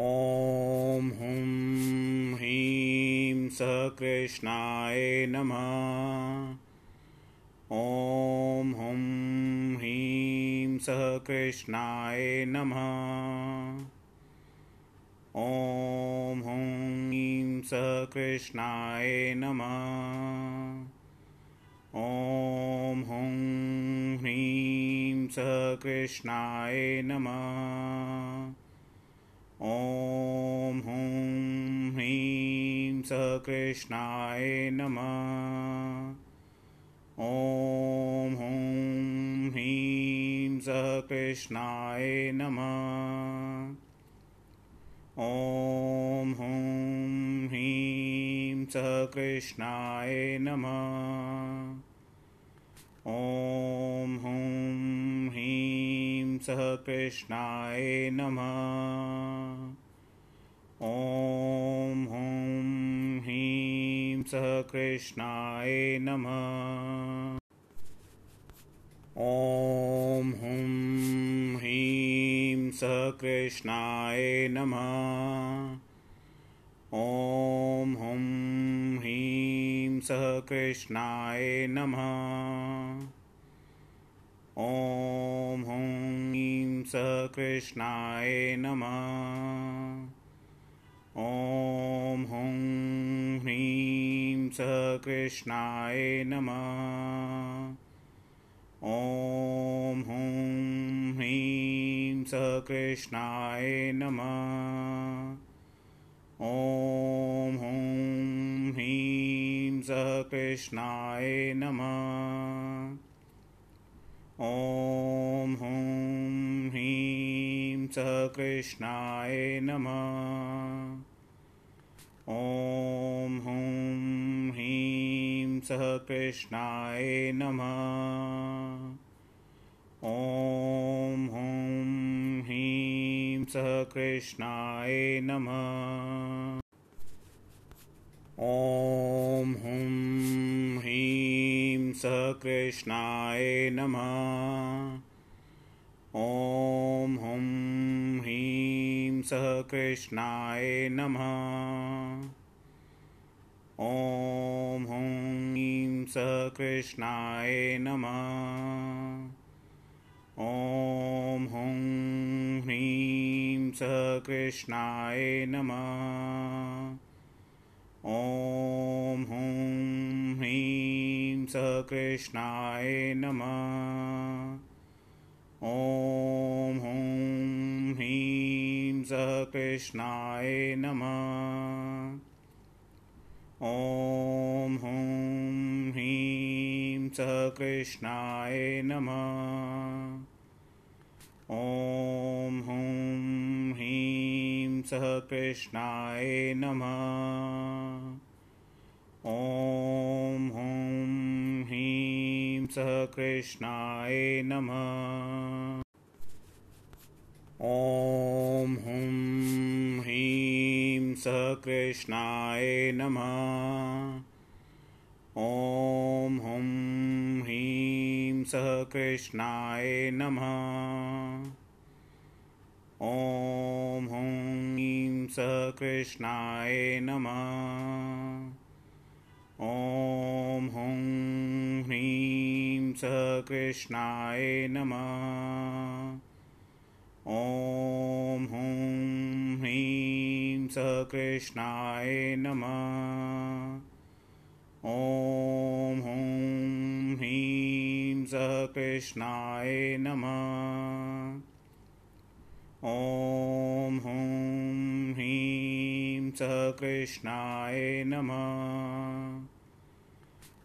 ॐ हुं ह्रीं स नमः। ॐ हुं ह्रीं स नमः। ॐ हुं ह्रीं कृष्णाय नमः। ॐ हुं ह्रीं स नमः ॐ हुं ह्रीं स कृष्णाय नमः। ॐ हुं ह्रीं स कृष्णाय नमः। ॐ हुं ह्रीं स कृष्णाय नमः। ॐ हुं स कृष्णाय नमः। ॐ हुं ह्रीं स कृष्णाय नमः। ॐ हुं ह्रीं स कृष्णाय नमः। ॐ हुं ह्रीं स कृष्णाय नमः ॐ हुं स कृष्णाय नमः। ॐ हुं ह्रीं स कृष्णाय नमः। ॐ हुं ह्रीं स कृष्णाय नमः। ॐ हुं ह्रीं स कृष्णाय नमः ॐ हुं ह्रीं स कृष्णाय नमः। ॐ हुं ह्रीं स कृष्णाय नमः। ॐ हुं ह्रीं स कृष्णाय नमः। ॐ हुं स नमः। ॐ हुं ह्रीं स कृष्णाय नमः। ॐ हुं ह्रीं स कृष्णाय नमः। ॐ हुं ह्रीं स कृष्णाय नमः। ॐ हुं सः नमः ॐ हूं ह्रीं सः नमः। ॐ हूं ह्रीं सः नमः। ॐ हूं ह्रीं सः नमः। ॐ हुं ह्रीं स कृष्णाय नमः। ॐ हुं ह्रीं स कृष्णाय नमः। ॐ हुं ह्रीं स कृष्णाय नमः। ॐ हुं स कृष्णाय नमः ॐ हुं ह्रीं स कृष्णाय नमः। ॐ हुं ह्रीं स कृष्णाय नमः। ॐ हुं ह्रीं स कृष्णाय नमः। ॐ हुं ह्रीं स कृष्णाय नमः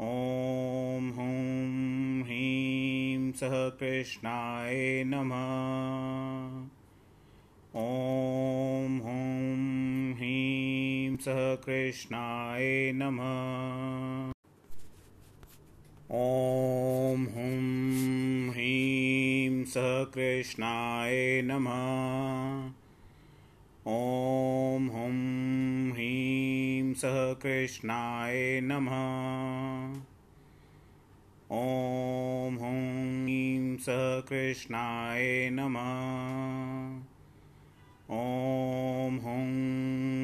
ॐ हुं ह्रीं स कृष्णाय नमः। ॐ हुं ह्रीं स कृष्णाय नमः। ॐ हुं ह्रीं स कृष्णाय नमः सः कृष्णाय नमः। ॐ हुं सः कृष्णाय नमः। ॐ हुं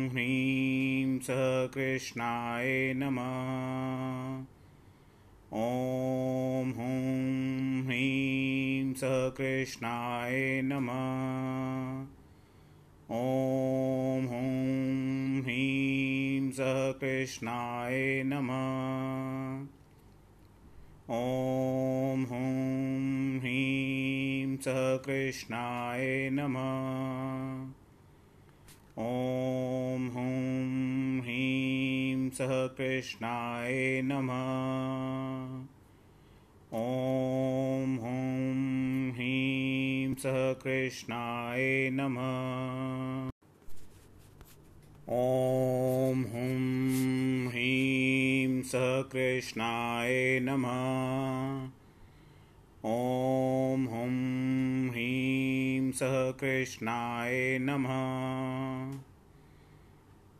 ह्रीं सः कृष्णाय नमः। ॐ हुं ह्रीं सः कृष्णाय नमः। ॐ हुं ह्रीं सः कृष्णाय नमः। ॐ हुं ह्रीं सः कृष्णाय नमः। ॐ हुं ह्रीं सः कृष्णाय नमः सः कृष्णाय नमः। ॐ हुं ह्रीं सः कृष्णाय नमः। ॐ हुं ह्रीं सः कृष्णाय नमः।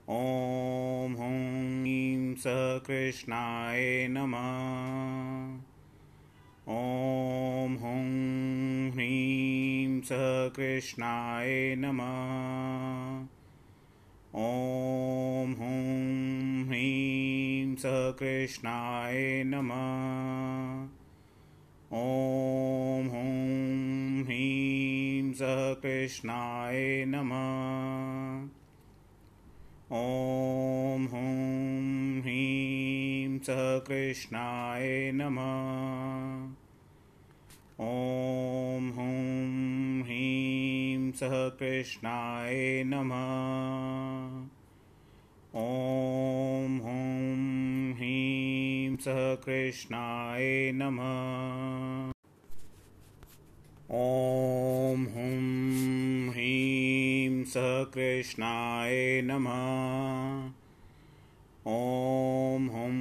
ॐ हुं सः कृष्णाय नमः। ॐ हुं सः कृष्णाय नमः। ॐ हूं ह्रीं सः कृष्णाय नमः। ॐ हूं ह्रीं सः कृष्णाय नमः। ॐ हूं ह्रीं सः कृष्णाय नमः। ॐ हुं ह्रीं सः कृष्णाय नमः। ॐ हुं ह्रीं सः कृष्णाय नमः। ॐ हुं ह्रीं सः कृष्णाय नमः। ॐ हुं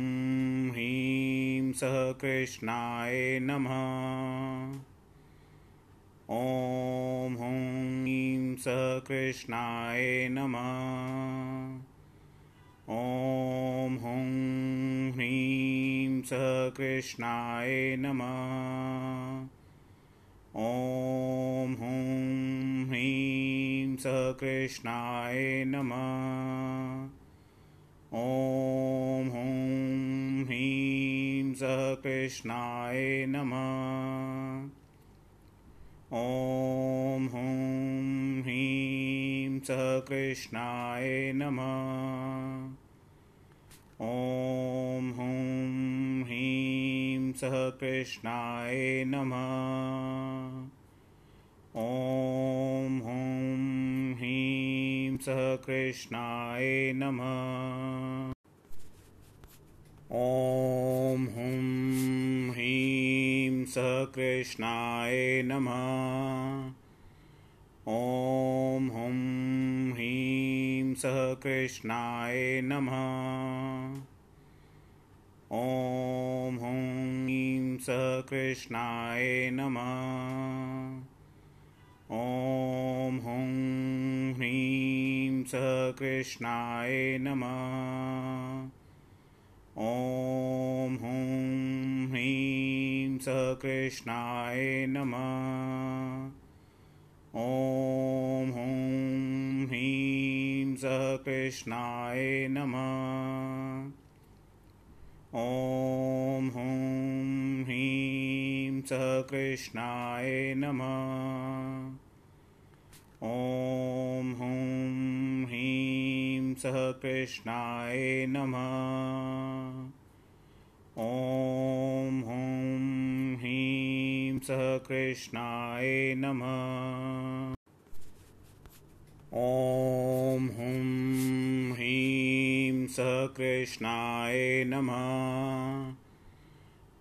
ह्रीं सः कृष्णाय नमः ॐ हुं सः कृष्णाय नमः। ॐ हुं ह्रीं सः कृष्णाय नमः। ॐ हुं ह्रीं सः कृष्णाय नमः। ॐ हुं ह्रीं सः कृष्णाय नमः ॐ हुं ह्रीं सः कृष्णाय नमः। ॐ हुं ह्रीं सः कृष्णाय नमः। ॐ हुं ह्रीं सः कृष्णाय नमः। ॐ हुं सः नमः। ॐ हुं ह्रीं सः कृष्णाय नमः। ॐ हुं ह्रीं सः कृष्णाय नमः। ॐ हुं ह्रीं सः कृष्णाय नमः। ॐ हुं ह्रीं सः नमः। ॐ हुं ह्रीं सः नमः। ॐ हुं ह्रीं सः नमः। ॐ हुं ह्रीं सः नमः सः कृष्णाय नमः। ॐ हुं ह्रीं सः कृष्णाय नमः।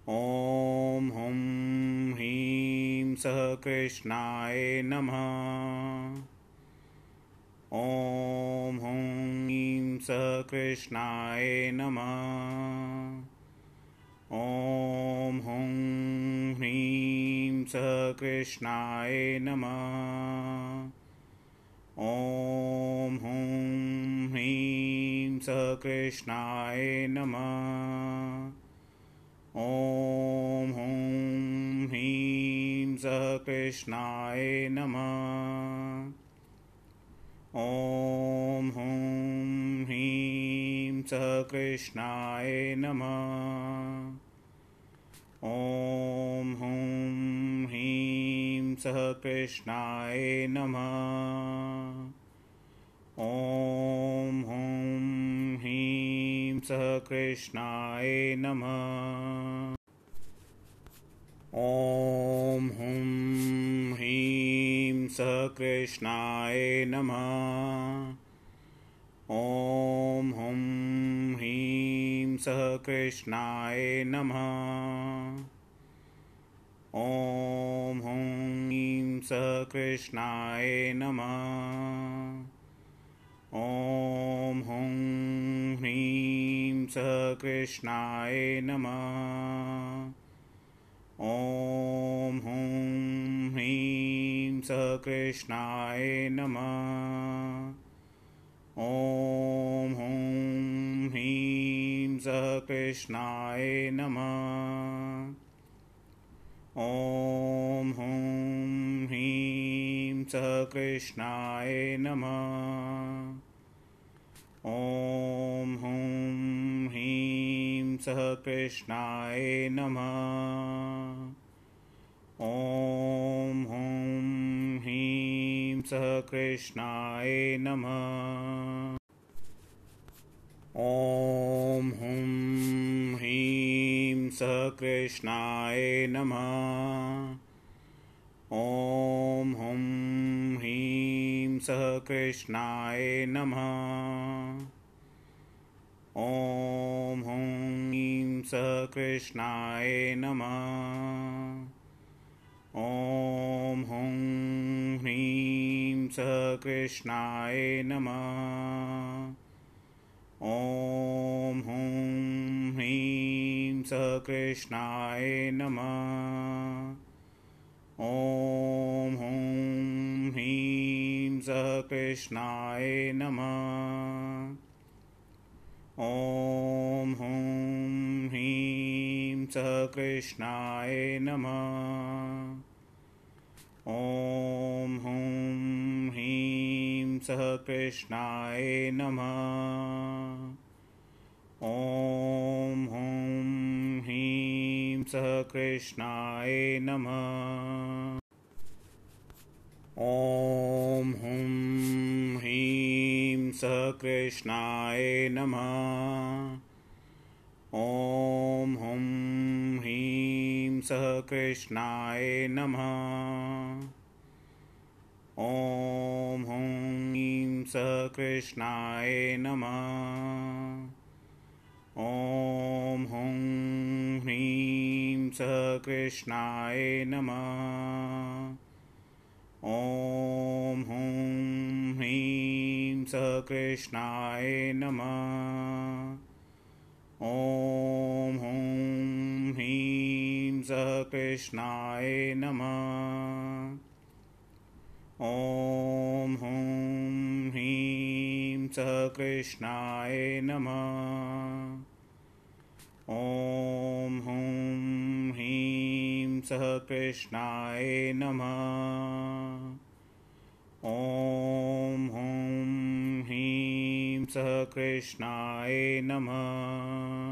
ॐ हुं ह्रीं सः कृष्णाय नमः। ॐ हूं सः कृष्णाय नमः। ॐ हुं ह्रीं सः कृष्णाय नमः। ॐ हुं ह्रीं सः कृष्णाय नमः। ॐ हुं ह्रीं सः कृष्णाय नमः। ॐ हुं ह्रीं सः कृष्णाय नमः ॐ हुं ह्रीं सः कृष्णाय नमः। ॐ हुं ह्रीं सः कृष्णाय नमः। ॐ हुं ह्रीं सः कृष्णाय नमः। ॐ हुं ह्रीं सः कृष्णाय नमः ॐ हुं सः कृष्णाय नमः। ॐ हुं ह्रीं सः कृष्णाय नमः। ॐ हुं ह्रीं सः कृष्णाय नमः। ॐ हुं ह्रीं सः कृष्णाय नमः ॐ हुं ह्रीं सः कृष्णाय नमः। ॐ हुं ह्रीं सः कृष्णाय नमः। ॐ हुं ह्रीं सः कृष्णाय नमः। ॐ हुं सः कृष्णाय नमः। ॐ हुं ह्रीं सः कृष्णाय नमः। ॐ हुं सः कृष्णाय नमः। ॐ हुं ह्रीं सः कृष्णाय नमः। ॐ हुं ह्रीं सः कृष्णाय नमः। ॐ हुं ह्रीं सः कृष्णाय नमः। ॐ हुं ह्रीं सः कृष्णाय नमः। ॐ हुं ह्रीं सः कृष्णाय नमः सः कृष्णाय नमः। ॐ हुं ह्रीं सः कृष्णाय नमः। ॐ हुं ह्रीं सः कृष्णाय नमः। ॐ हूं सः कृष्णाय नमः। ॐ हुं ह्रीं सः कृष्णाय नमः। ॐ हुं ह्रीं सः कृष्णाय नमः। ॐ हुं ह्रीं सः कृष्णाय नमः। ॐ हुं ह्रीं सः कृष्णाय नमः ॐ हुं ह्रीं सः कृष्णाय नमः। ॐ हुं ह्रीं सः कृष्णाय नमः